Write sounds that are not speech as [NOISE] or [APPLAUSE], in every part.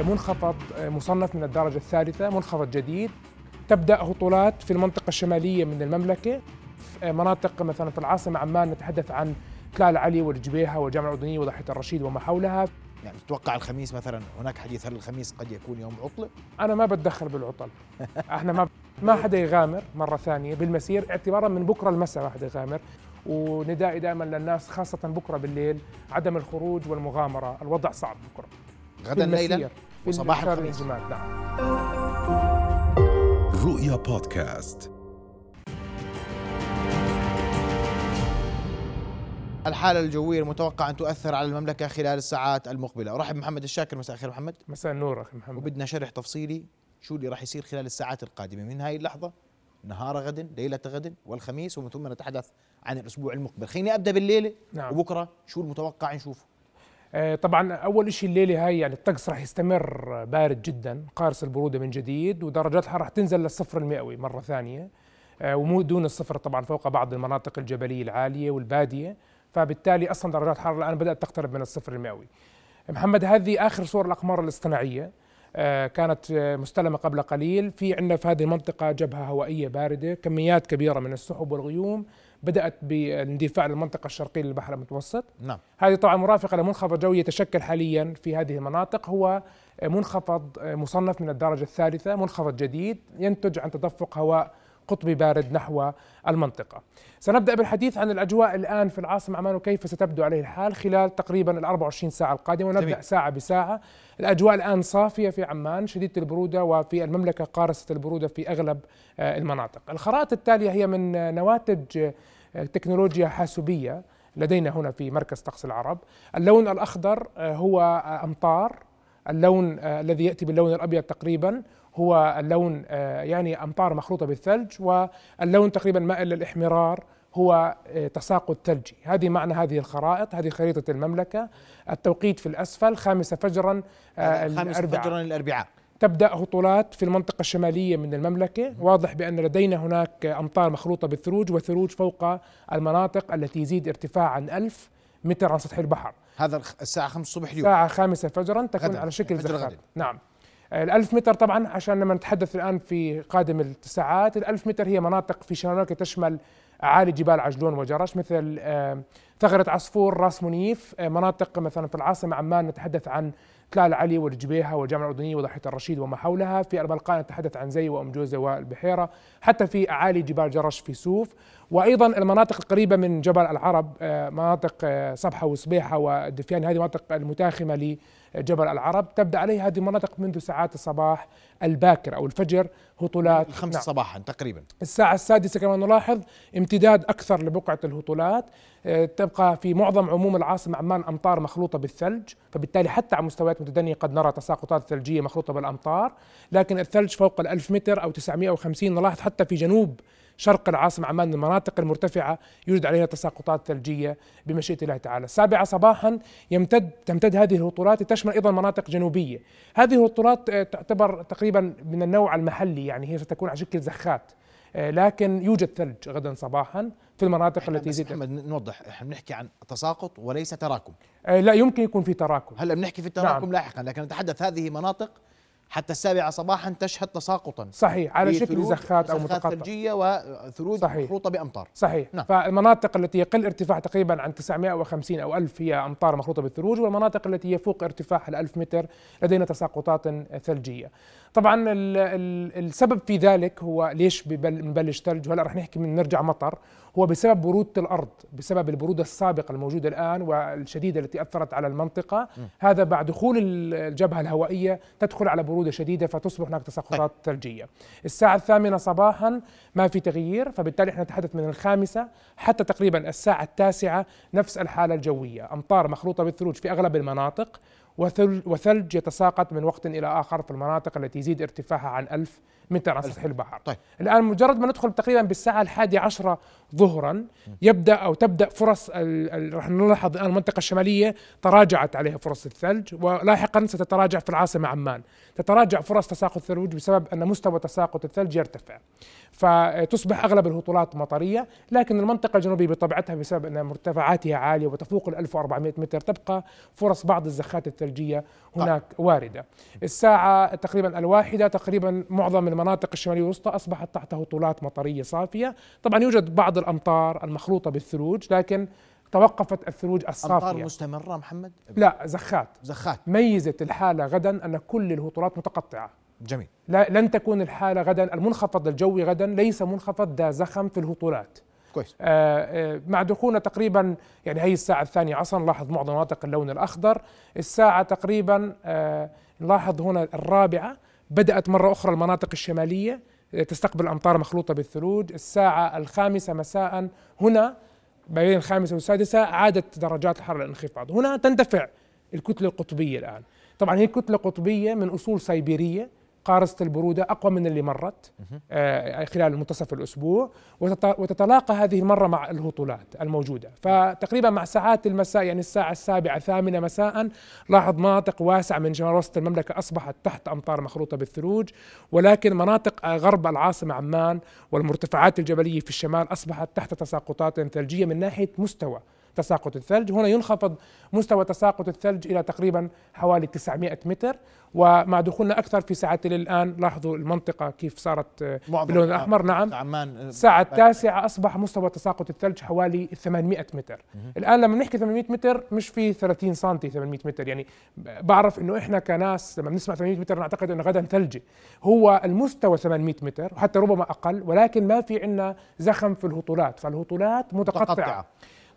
منخفض مصنف من الدرجة الثالثة منخفض جديد. تبدأ هطولات في المنطقة الشمالية من المملكة في مناطق مثلا في العاصمة عمان نتحدث عن تلال علي والجبيهة والجامعة الأردنية وضاحية الرشيد وما حولها. يعني تتوقع الخميس مثلا هناك حديث هل الخميس قد يكون يوم عطلة؟ أنا ما بتدخل بالعطل. [LAUGHS] إحنا ما ما حدا يغامر مرة ثانية بالمسير اعتبارا من بكرة المساء ما حدا يغامر. وندائي دائما للناس خاصة بكرة بالليل عدم الخروج والمغامرة. الوضع صعب بكرة. غدا ليلا وصباح الخميس. نعم. رؤيا بودكاست. الحالة الجوية المتوقع أن تؤثر على المملكة خلال الساعات المقبلة. أرحب محمد الشاكر. مساء الخير محمد. مساء النور أخي محمد. وبدنا شرح تفصيلي شو اللي راح يصير خلال الساعات القادمة. من هاي اللحظة نهار غد ليلة غد والخميس ومن ثم نتحدث عن الأسبوع المقبل. خليني أبدأ بالليلة نعم. وبكرة شو المتوقع نشوفه. طبعا أول شيء الليلة هاي يعني الطقس راح يستمر بارد جدا قارس البرودة من جديد ودرجات الحراره راح تنزل للصفر المئوي مرة ثانية آه، ومو دون الصفر طبعا فوق بعض المناطق الجبلية العالية والبادية فبالتالي أصلا درجات الحراره الآن بدأت تقترب من الصفر المئوي. محمد هذه آخر صور الأقمار الاصطناعية آه، كانت آه، مستلمة قبل قليل. في عندنا في هذه المنطقة جبهة هوائية باردة كميات كبيرة من السحب والغيوم بدأت بالاندفاع للمنطقة الشرقية للبحر المتوسط. نعم. هذه طبعا مرافقة لمنخفض جوي يتشكل حاليا في هذه المناطق. هو منخفض مصنف من الدرجة الثالثة منخفض جديد ينتج عن تدفق هواء قطبي بارد نحو المنطقة. سنبدأ بالحديث عن الأجواء الآن في العاصمة عمان وكيف ستبدو عليه الحال خلال تقريبا ال 24 ساعة القادمة. ونبدأ جميل. ساعة بساعة. الأجواء الآن صافية في عمان شديدة البرودة وفي المملكة قارصة البرودة في أغلب آه، المناطق. الخرائط التالية هي من نواتج آه، تكنولوجيا حاسوبية لدينا هنا في مركز طقس العرب. اللون الأخضر آه، هو أمطار. اللون الذي يأتي باللون الأبيض تقريبا. هو اللون آه، يعني أمطار مخلوطة بالثلج واللون تقريبا مائل للإحمرار هو آه، تساقط ثلجي. هذه معنى هذه الخرائط هذه خريطة المملكة. التوقيت في الأسفل خامسة فجرا آه، خامس الأربعاء. فجرا الأربعاء. تبدأ هطولات في المنطقة الشمالية من المملكة. واضح بأن لدينا هناك أمطار مخلوطة بالثلوج وثلوج فوق المناطق التي يزيد ارتفاع عن ألف متر عن سطح البحر. هذا الساعة 5 الصبح اليوم. ساعة خامسة فجرا تكون غداً، على شكل غد. نعم. الألف متر طبعا عشان لما نتحدث الآن في قادم الساعات الألف متر هي مناطق في المملكة تشمل أعالي جبال عجلون وجرش مثل آه، ثغرة عصفور راس منيف آه، مناطق مثلا في العاصمة عمان نتحدث عن تلال علي والجبيهة والجامعة الأردنية وضاحية الرشيد وما حولها في البلقاء نتحدث عن زي وأم جوزة والبحيرة حتى في أعالي جبال جرش في سوف. وأيضا المناطق القريبة من جبل العرب آه، مناطق صبحة وصبيحة والدفيان هذه مناطق المتاخمة لجبل العرب تبدأ عليها هذه المناطق منذ ساعات الصباح الباكر أو الفجر هطولات. الخمسة نعم. صباحا تقريبا. الساعة السادسة كما نلاحظ امتداد أكثر لبقعة الهطولات. آه، تبقى في معظم عموم العاصمة عمان أمطار مخلوطة بالثلج فبالتالي حتى على مستويات متدنية قد نرى تساقطات ثلجية مخلوطة بالأمطار. لكن الثلج فوق الألف متر أو 950 نلاحظ حتى في جنوب شرق العاصمة عمان من؟ المناطق المرتفعة يوجد عليها تساقطات ثلجية بمشيئة الله تعالى. السابعة صباحا يمتد تمتد هذه الهطولات تشمل أيضا مناطق جنوبية. هذه الهطولات آه، تعتبر تقريبا من النوع المحلي يعني هي ستكون على شكل زخات. آه، لكن يوجد ثلج غدا صباحا في المناطق التي بس يزيد محمد نوضح إحنا بنحكي عن تساقط وليس تراكم. آه، لا يمكن يكون في تراكم. هلأ بنحكي في التراكم نعم. لاحقا لكن نتحدث هذه مناطق حتى السابعة صباحا تشهد تساقطا صحيح على شكل زخات أو زخات متقطع ثلجية وثلوج صحيح. مخلوطة بأمطار صحيح نعم. فالمناطق التي يقل ارتفاع تقريبا عن 950 أو 1000 هي أمطار مخلوطه بالثلوج والمناطق التي يفوق ارتفاعها ال 1000 متر لدينا تساقطات ثلجية. طبعا ال ال السبب في ذلك هو ليش ببل- بنبلش ثلج وهلأ رح نحكي من نرجع مطر هو بسبب برودة الأرض بسبب البرودة السابقة الموجودة الآن والشديدة التي أثرت على المنطقة. م. هذا بعد دخول الجبهة الهوائية تدخل على برودة شديدة فتصبح هناك تساقطات طيب. ثلجية. الساعة الثامنة صباحا ما في تغيير فبالتالي إحنا نتحدث من الخامسة حتى تقريبا الساعة التاسعة نفس الحالة الجوية. أمطار مخلوطة بالثلوج في أغلب المناطق وثلج يتساقط من وقت إلى آخر في المناطق التي يزيد ارتفاعها عن 1000 من ترعة سطح البحر. طيب. الآن مجرد ما ندخل تقريبا بالساعة الحادية عشرة ظهرا يبدأ أو تبدأ فرص راح نلاحظ الآن المنطقة الشمالية تراجعت عليها فرص الثلج ولاحقا ستتراجع في العاصمة عمان. تتراجع فرص تساقط الثلوج بسبب أن مستوى تساقط الثلج يرتفع. فتصبح أغلب الهطولات مطرية لكن المنطقة الجنوبية بطبيعتها بسبب أن مرتفعاتها عالية وتفوق ال 1400 متر تبقى فرص بعض الزخات الثلجية طيب. هناك واردة. الساعة تقريبا الواحدة تقريبا معظم المناطق الشمالية الوسطى أصبحت تحت هطولات مطرية صافية. طبعا يوجد بعض الأمطار المخلوطة بالثلوج لكن توقفت الثلوج الصافية. أمطار مستمرة محمد؟ لا زخات. زخات. ميزت الحالة غدا أن كل الهطولات متقطعة. جميل. لا لن تكون الحالة غدا المنخفض الجوي غدا ليس منخفض ذا زخم في الهطولات. كويس. آه، آه، مع دخولنا تقريبا يعني هي الساعة الثانية عصرا نلاحظ معظم مناطق اللون الأخضر. الساعة تقريبا آه، نلاحظ هنا الرابعة. بدأت مرة أخرى المناطق الشمالية تستقبل أمطار مخلوطة بالثلوج. الساعة الخامسة مساء هنا بين الخامسة والسادسة عادت درجات الحرارة للانخفاض. هنا تندفع الكتلة القطبية الآن. طبعا هي كتلة قطبية من أصول سيبيرية. قارصة البرودة أقوى من اللي مرت آه، خلال منتصف الأسبوع وتت- وتتلاقى هذه المرة مع الهطولات الموجودة. فتقريبا مع ساعات المساء يعني الساعة السابعة ثامنة مساء لاحظ مناطق واسعة من شمال وسط المملكة أصبحت تحت أمطار مخلوطة بالثلوج ولكن مناطق آه، غرب العاصمة عمان والمرتفعات الجبلية في الشمال أصبحت تحت تساقطات ثلجية من ناحية مستوى تساقط الثلج. هنا ينخفض مستوى تساقط الثلج إلى تقريبا حوالي 900 متر ومع دخولنا أكثر في الليل الآن لاحظوا المنطقة كيف صارت باللون الأحمر. نعم. عمان آه، الساعة التاسعة أصبح مستوى تساقط الثلج حوالي 800 متر. الآن لما نحكي 800 متر مش في 30 سم 800 متر. يعني بعرف إنه إحنا كناس لما بنسمع 800 متر نعتقد إنه غدا ثلجي. هو المستوى 800 متر وحتى ربما أقل ولكن ما في عندنا زخم في الهطولات. فالهطولات متقطعة, متقطعة.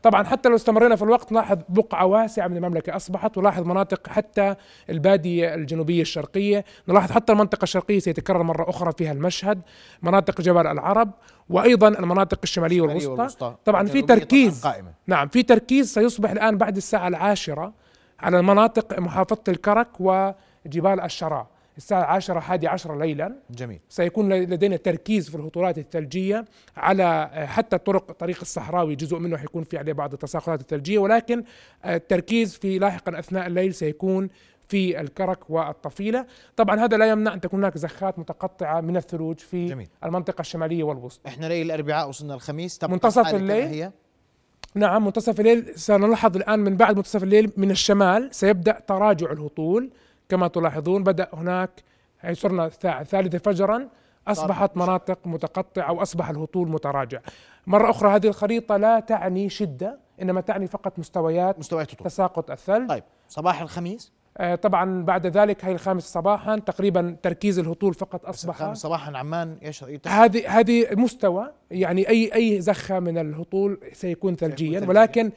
طبعا حتى لو استمرينا في الوقت نلاحظ بقعة واسعة من المملكة أصبحت ولاحظ مناطق حتى البادية الجنوبية الشرقية نلاحظ حتى المنطقة الشرقية سيتكرر مرة أخرى فيها المشهد مناطق جبل العرب وأيضا المناطق الشمالية والوسطى والوسطى. طبعا في تركيز قائمة. نعم في تركيز سيصبح الآن بعد الساعة العاشرة على المناطق محافظة الكرك وجبال الشراء الساعة العاشرة حادي عشرة ليلا. جميل. سيكون لدينا تركيز في الهطولات الثلجية على حتى طرق طريق الصحراوي جزء منه حيكون في عليه بعض التساقطات الثلجية. ولكن التركيز في لاحقا أثناء الليل سيكون في الكرك والطفيلة. طبعا هذا لا يمنع أن تكون هناك زخات متقطعة من الثلوج في جميل. المنطقة الشمالية والوسطى. إحنا ليل الأربعاء وصلنا الخميس. منتصف الليل. هي؟ نعم منتصف الليل. سنلاحظ الآن من بعد منتصف الليل من الشمال سيبدأ تراجع الهطول. كما تلاحظون بدأ هناك حيث صرنا الساعة الثالثة فجرا أصبحت مناطق متقطعة وأصبح الهطول متراجع. مرة أخرى هذه الخريطة لا تعني شدة إنما تعني فقط مستويات مستويات هطول تساقط الثلج. طيب صباح الخميس؟ آه طبعا بعد ذلك هي الخامس صباحا تقريبا تركيز الهطول فقط أصبح الخامس صباحا عمان إيش هذه هذه مستوى يعني أي أي زخة من الهطول سيكون ثلجيا ثلجياً.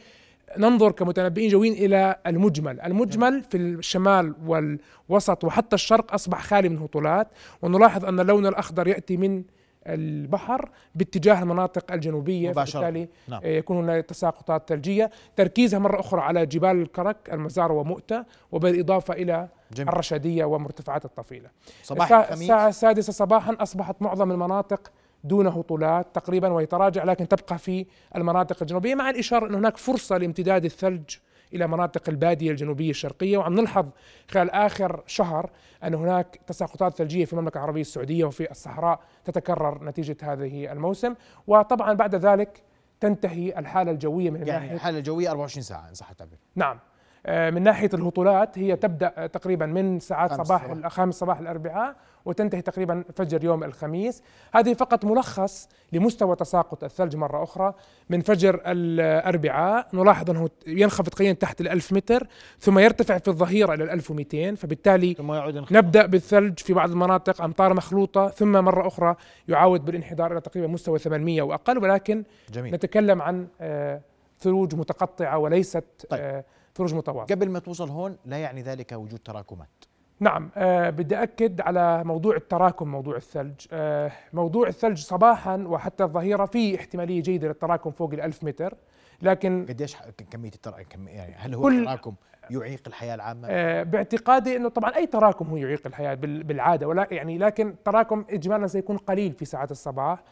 ننظر كمتنبئين جويين إلى المجمل، المجمل في الشمال والوسط وحتى الشرق أصبح خالي من هطولات ونلاحظ أن اللون الأخضر يأتي من البحر باتجاه المناطق الجنوبية مباشرة. فبالتالي نعم. يكون هناك تساقطات ثلجية، تركيزها مرة أخرى على جبال الكرك، المزار ومؤتة وبالإضافة إلى جميل الرشديه ومرتفعات الطفيلة. صباح الساعة السادسة صباحا أصبحت معظم المناطق دون هطولات تقريبا ويتراجع لكن تبقى في المناطق الجنوبية مع الإشارة أن هناك فرصة لامتداد الثلج إلى مناطق البادية الجنوبية الشرقية. وعم نلحظ خلال آخر شهر أن هناك تساقطات ثلجية في المملكة العربية السعودية وفي الصحراء تتكرر نتيجة هذه الموسم. وطبعا بعد ذلك تنتهي الحالة الجوية من يعني ناحية الحالة الجوية 24 ساعة إن صح التعبير. نعم. آه، من ناحية الهطولات هي تبدأ آه، تقريبا من ساعات صباح. الخامس صباح الأربعاء وتنتهي تقريبا فجر يوم الخميس. هذه فقط ملخص لمستوى تساقط الثلج مرة أخرى. من فجر الأربعاء نلاحظ أنه ينخفض قليلا تحت الألف متر ثم يرتفع في الظهيرة إلى الألف ومئتين. فبالتالي ثم يعود. نبدأ بالثلج في بعض المناطق أمطار مخلوطة ثم مرة أخرى يعاود بالانحدار إلى تقريبا مستوى 800 وأقل. ولكن جميل. نتكلم عن آه، ثلوج متقطعة وليست طيب. آه، ثلوج متواصلة قبل ما توصل هون لا يعني ذلك وجود تراكمات. نعم آه بدي أكد على موضوع التراكم موضوع الثلج. آه موضوع الثلج صباحا وحتى الظهيرة في احتمالية جيدة للتراكم فوق الألف متر لكن قديش كمية التر... كم... يعني هل هو التراكم يعيق الحياة العامة؟ آه باعتقادي أنه طبعا أي تراكم هو يعيق الحياة بال- بالعادة ولا يعني لكن التراكم إجمالا سيكون قليل في ساعات الصباح.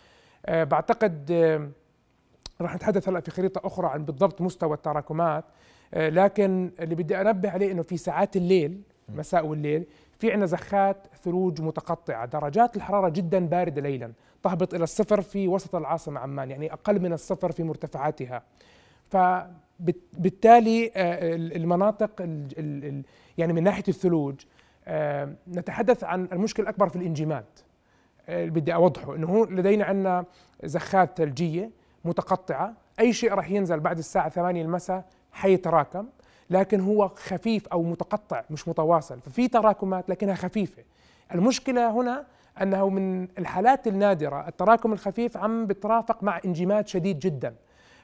آه بعتقد آه راح نتحدث هلأ في خريطة أخرى عن بالضبط مستوى التراكمات. آه لكن اللي بدي أنبه عليه أنه في ساعات الليل مساء والليل. في عندنا زخات ثلوج متقطعة درجات الحرارة جدا باردة ليلا تهبط إلى الصفر في وسط العاصمة عمان يعني أقل من الصفر في مرتفعاتها. فبالتالي المناطق ال ال ال يعني من ناحية الثلوج آه، نتحدث عن المشكلة الأكبر في الإنجماد. اللي بدي أوضحه إنه هو لدينا عندنا زخات ثلجية متقطعة أي شيء راح ينزل بعد الساعة 8 المساء حيتراكم. لكن هو خفيف أو متقطع مش متواصل. ففي تراكمات لكنها خفيفة. المشكلة هنا أنه من الحالات النادرة التراكم الخفيف عم بترافق مع إنجماد شديد جدا.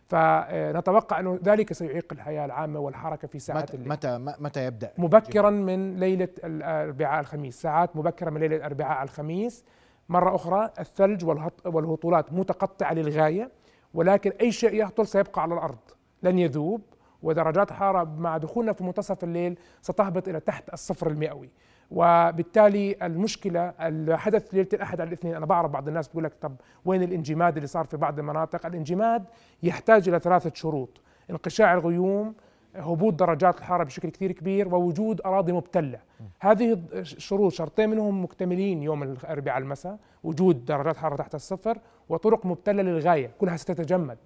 فنتوقع أنه ذلك سيعيق الحياة العامة والحركة في ساعات متى الليل. متى متى يبدأ؟ مبكرا من ليلة الأربعاء الخميس. ساعات مبكرة من ليلة الأربعاء الخميس. مرة أخرى الثلج والهطولات متقطعة للغاية ولكن أي شيء يهطل سيبقى على الأرض. لن يذوب. ودرجات الحراره مع دخولنا في منتصف الليل ستهبط إلى تحت الصفر المئوي. وبالتالي المشكلة الحدث ليلة الأحد على الاثنين أنا بعرف بعض الناس بيقول لك طب وين الانجماد اللي صار في بعض المناطق؟ الانجماد يحتاج إلى ثلاثة شروط. انقشاع الغيوم هبوط درجات الحرارة بشكل كثير كبير ووجود أراضي مبتلة. هذه الشروط شرطين منهم مكتملين يوم الأربعاء المساء وجود درجات حرارة تحت الصفر وطرق مبتلة للغاية كلها ستتجمد.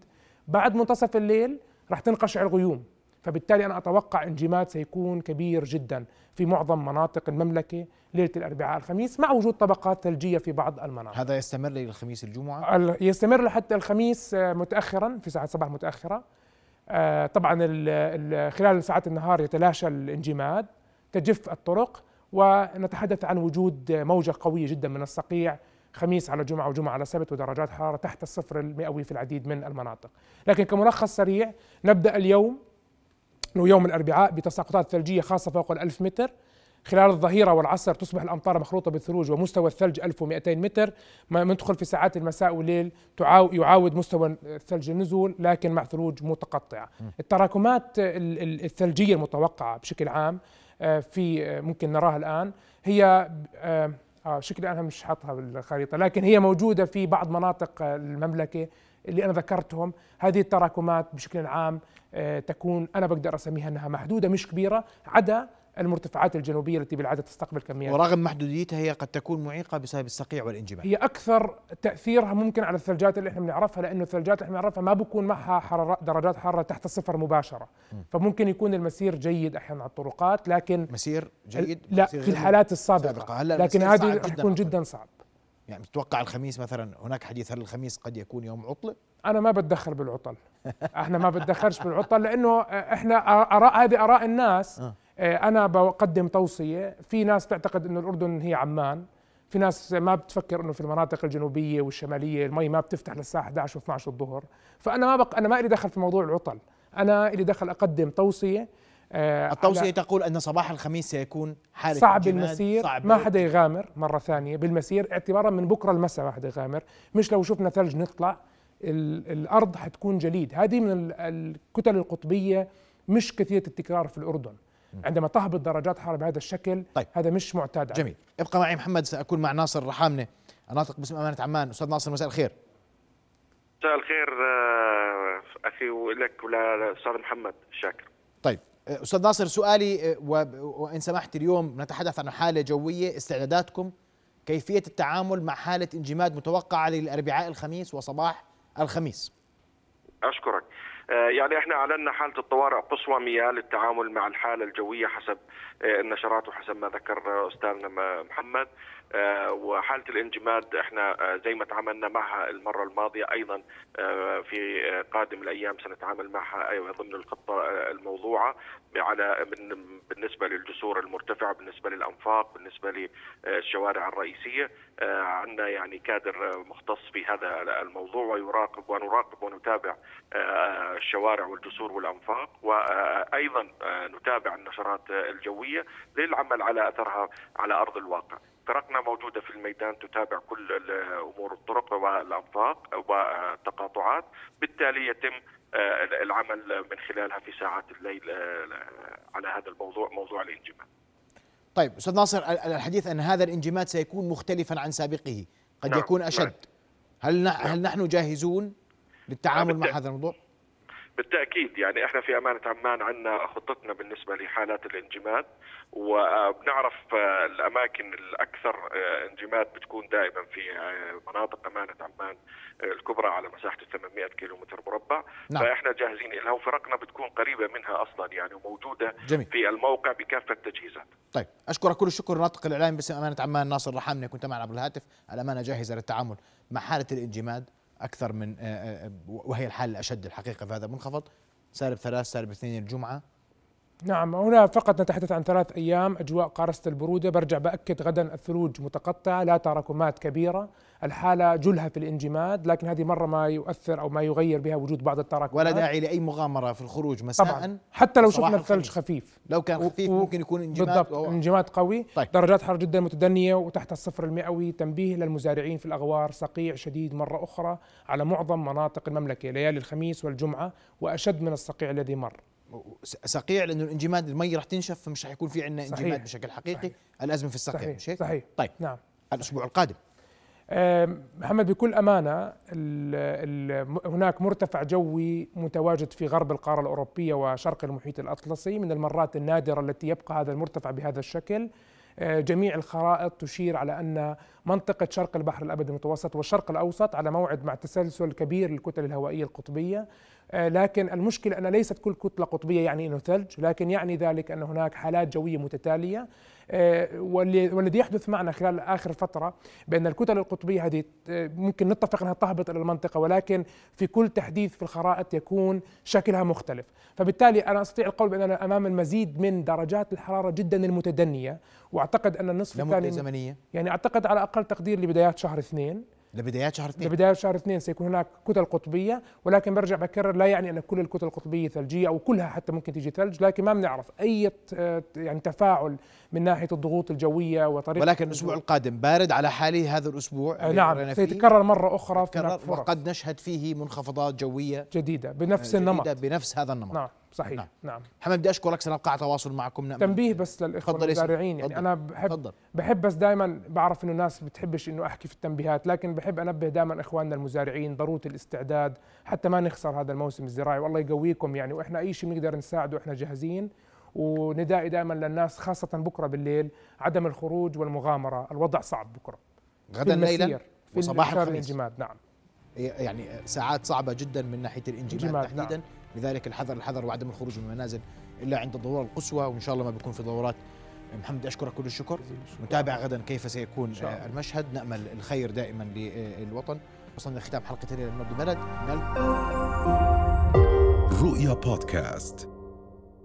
بعد منتصف الليل راح تنقشع الغيوم فبالتالي أنا أتوقع إنجماد سيكون كبير جدا في معظم مناطق المملكة ليلة الأربعاء الخميس مع وجود طبقات ثلجية في بعض المناطق. هذا يستمر للخميس الجمعة؟ يستمر لحتى الخميس متاخرا في ساعات صباح متأخرة. آه، طبعا خلال ساعات النهار يتلاشى الإنجماد تجف الطرق ونتحدث عن وجود موجة قوية جدا من الصقيع خميس على جمعة وجمعة على سبت ودرجات حرارة تحت الصفر المئوي في العديد من المناطق. لكن كملخص سريع نبدأ اليوم يوم الأربعاء بتساقطات ثلجية خاصة فوق الألف متر. خلال الظهيرة والعصر تصبح الأمطار مخلوطة بالثلوج ومستوى الثلج 1200 متر. ما ندخل في ساعات المساء والليل يعاود مستوى الثلج النزول لكن مع ثلوج متقطعة. التراكمات الثلجية المتوقعة بشكل عام آه، في آه، ممكن نراها الآن هي آه، شكلي أنا مش حاطها بالخريطة لكن هي موجودة في بعض مناطق المملكة اللي أنا ذكرتهم. هذه التراكمات بشكل عام آه، تكون أنا بقدر أسميها إنها محدودة مش كبيرة عدا المرتفعات الجنوبية التي بالعادة تستقبل كميات. ورغم محدوديتها هي قد تكون معيقة بسبب الصقيع والانجماد هي أكثر تأثيرها ممكن على الثلجات اللي إحنا بنعرفها لأنه الثلجات اللي إحنا بنعرفها ما بكون معها حرارة درجات حرارة تحت الصفر مباشرة. م. فممكن يكون المسير جيد أحيانا على الطرقات لكن مسير جيد؟ لا مسير في الحالات السابقة. هلا لكن هذه رح يكون جدا صعب. يعني تتوقع الخميس مثلا هناك حديث هل الخميس قد يكون يوم عطله أنا ما بتدخل بالعطل. [LAUGHS] إحنا ما بتدخلش بالعطل لأنه إحنا اراء هذه أراء الناس. آه، أنا بقدم توصية. في ناس تعتقد إنه الأردن هي عمان. في ناس ما بتفكر إنه في المناطق الجنوبية والشمالية المي ما بتفتح للساعة 11 و12 الظهر. فأنا ما بق... أنا ما لي دخل في موضوع العطل. أنا لي دخل أقدم توصية آه التوصية تقول أن صباح الخميس سيكون حالة صعب المسير صعب ما حدا يغامر مرة ثانية. بالمسير اعتبارا من بكرة المساء ما حدا يغامر. مش لو شفنا ثلج نطلع الأرض حتكون جليد. هذه من الكتل القطبية مش كثيرة التكرار في الأردن. عندما تهبط درجات حرارة بهذا الشكل طيب. هذا مش معتاد. جميل. ابقى معي محمد سأكون مع ناصر رحامنه أناطق باسم أمانة عمان. أستاذ ناصر مساء الخير. مساء الخير آه، أخي ولك ولاستاذ محمد شاكر طيب. آه، أستاذ ناصر سؤالي آه، وإن سمحت اليوم نتحدث عن حالة جوية استعداداتكم كيفية التعامل مع حالة انجماد متوقعة للأربعاء الخميس وصباح الخميس؟ أشكرك. آه، يعني إحنا أعلنا حالة الطوارئ قصوى مياه للتعامل مع الحالة الجوية حسب آه، النشرات وحسب ما ذكر أستاذنا محمد. آه، وحالة الانجماد إحنا آه، زي ما تعاملنا معها المرة الماضية أيضا آه، في قادم الأيام سنتعامل معها أيوة ضمن الخطة الموضوعة على بالنسبة للجسور المرتفعة بالنسبة للأنفاق بالنسبة للشوارع الرئيسية عندنا يعني كادر مختص في هذا الموضوع ويراقب ونراقب ونتابع الشوارع والجسور والأنفاق وأيضا نتابع النشرات الجوية للعمل على أثرها على أرض الواقع. فرقنا موجودة في الميدان تتابع كل أمور الطرق والأنفاق والتقاطعات بالتالي يتم آه، العمل من خلالها في ساعات الليل آه، على هذا الموضوع موضوع الانجماد. طيب أستاذ ناصر الحديث أن هذا الانجماد سيكون مختلفا عن سابقه قد نعم. يكون أشد نعم. هل هل نحن جاهزون للتعامل مع هذا الموضوع؟ بالتأكيد يعني إحنا في امانه عمان عندنا خطتنا بالنسبة لحالات الانجماد وبنعرف الأماكن الأكثر انجماد بتكون دائما في مناطق امانه عمان الكبرى على مساحة 800 كيلو متر مربع نعم. فإحنا جاهزين لها وفرقنا بتكون قريبة منها أصلا يعني وموجوده جميل. في الموقع بكافة التجهيزات. طيب أشكرك كل الشكر ناطق الاعلامي باسم امانه عمان ناصر رحمني كنت معنا عبر الهاتف الامانه جاهزة للتعامل مع حالة الانجماد أكثر من وهي الحاله الأشد الحقيقة في هذا المنخفض. سالب ثلاث سالب اثنين الجمعة. نعم هنا فقط نتحدث عن ثلاث أيام أجواء قارصة البرودة. برجع بأكد غدا الثلوج متقطعة لا تراكمات كبيرة الحالة جلها في الانجماد لكن هذه مرة ما يؤثر أو ما يغير بها وجود بعض التراكمات. ولا داعي لأي مغامرة في الخروج مساء. طبعا حتى لو شفنا الثلج خفيف. لو كان خفيف و... ممكن يكون انجماد بالضبط انجماد قوي. طيب. درجات حرارة جدا متدنية وتحت الصفر المئوي. تنبيه للمزارعين في الأغوار صقيع شديد مرة أخرى على معظم مناطق المملكة. ليالي الخميس والجمعة وأشد من الصقيع الذي مر. صقيع لأنه الإنجماد المي رح تنشف فمش رح يكون في عندنا إنجماد بشكل حقيقي صحيح. الأزمة في الصقيع صحيح. مش هيك؟ صحيح طيب نعم الأسبوع القادم محمد بكل أمانة ال ال هناك مرتفع جوي متواجد في غرب القارة الأوروبية وشرق المحيط الأطلسي من المرات النادرة التي يبقى هذا المرتفع بهذا الشكل جميع الخرائط تشير على أن منطقة شرق البحر الابدي المتوسط والشرق الأوسط على موعد مع تسلسل كبير للكتل الهوائية القطبية. آه، لكن المشكلة أن ليست كل كتلة قطبية يعني أنه ثلج لكن يعني ذلك أن هناك حالات جوية متتالية. آه، والذي يحدث معنا خلال آخر فترة بأن الكتل القطبية هذه آه، ممكن نتفق أنها تهبط إلى المنطقة ولكن في كل تحديث في الخرائط يكون شكلها مختلف. فبالتالي أنا أستطيع القول بأننا أمام المزيد من درجات الحرارة جدا المتدنية وأعتقد أن النصف الثاني زمنية يعني أعتقد على أقل تقدير لبدايات شهر اثنين. لبدايات شهر اثنين. لبدايات شهر اثنين سيكون هناك كتل قطبية ولكن برجع بكرر لا يعني أن كل الكتل القطبية ثلجية أو كلها حتى ممكن تيجي ثلج لكن ما بنعرف أي يعني تفاعل من ناحية الضغوط الجوية وطريقة ولكن الأسبوع القادم بارد على حاله هذا الأسبوع آه نعم. سيتكرر مرة أخرى في وقد نشهد فيه منخفضات جوية جديدة بنفس النمط. بنفس هذا النمط. نعم. صحيح. نعم, نعم. محمد بدي أشكرك سنبقى على تواصل معكم نعم. تنبيه بس للإخوة المزارعين. يعني أنا بحب فضل. بحب بس دائما بعرف إنه الناس بتحبش إنه أحكي في التنبيهات لكن بحب أنبه دائما إخواننا المزارعين ضروره الاستعداد حتى ما نخسر هذا الموسم الزراعي. والله يقويكم يعني وإحنا أي شيء بنقدر نساعده إحنا جاهزين. وندائي دائما للناس خاصة بكرة بالليل عدم الخروج والمغامرة. الوضع صعب بكرة. غدا ليلا؟ وصباح الخميس. الانجماد نعم. يعني ساعات صعبة جدا من ناحية الانجماد نعم. تحديدا. نعم. لذلك الحذر الحذر وعدم الخروج من المنازل إلا عند الضرورة القصوى وإن شاء الله ما بيكون في ضرورات. محمد أشكرك كل الشكر. نتابع غدا كيف سيكون المشهد. نأمل الخير دائما للوطن. وصلنا لختام حلقة الليلة من البلد رؤيا بودكاست.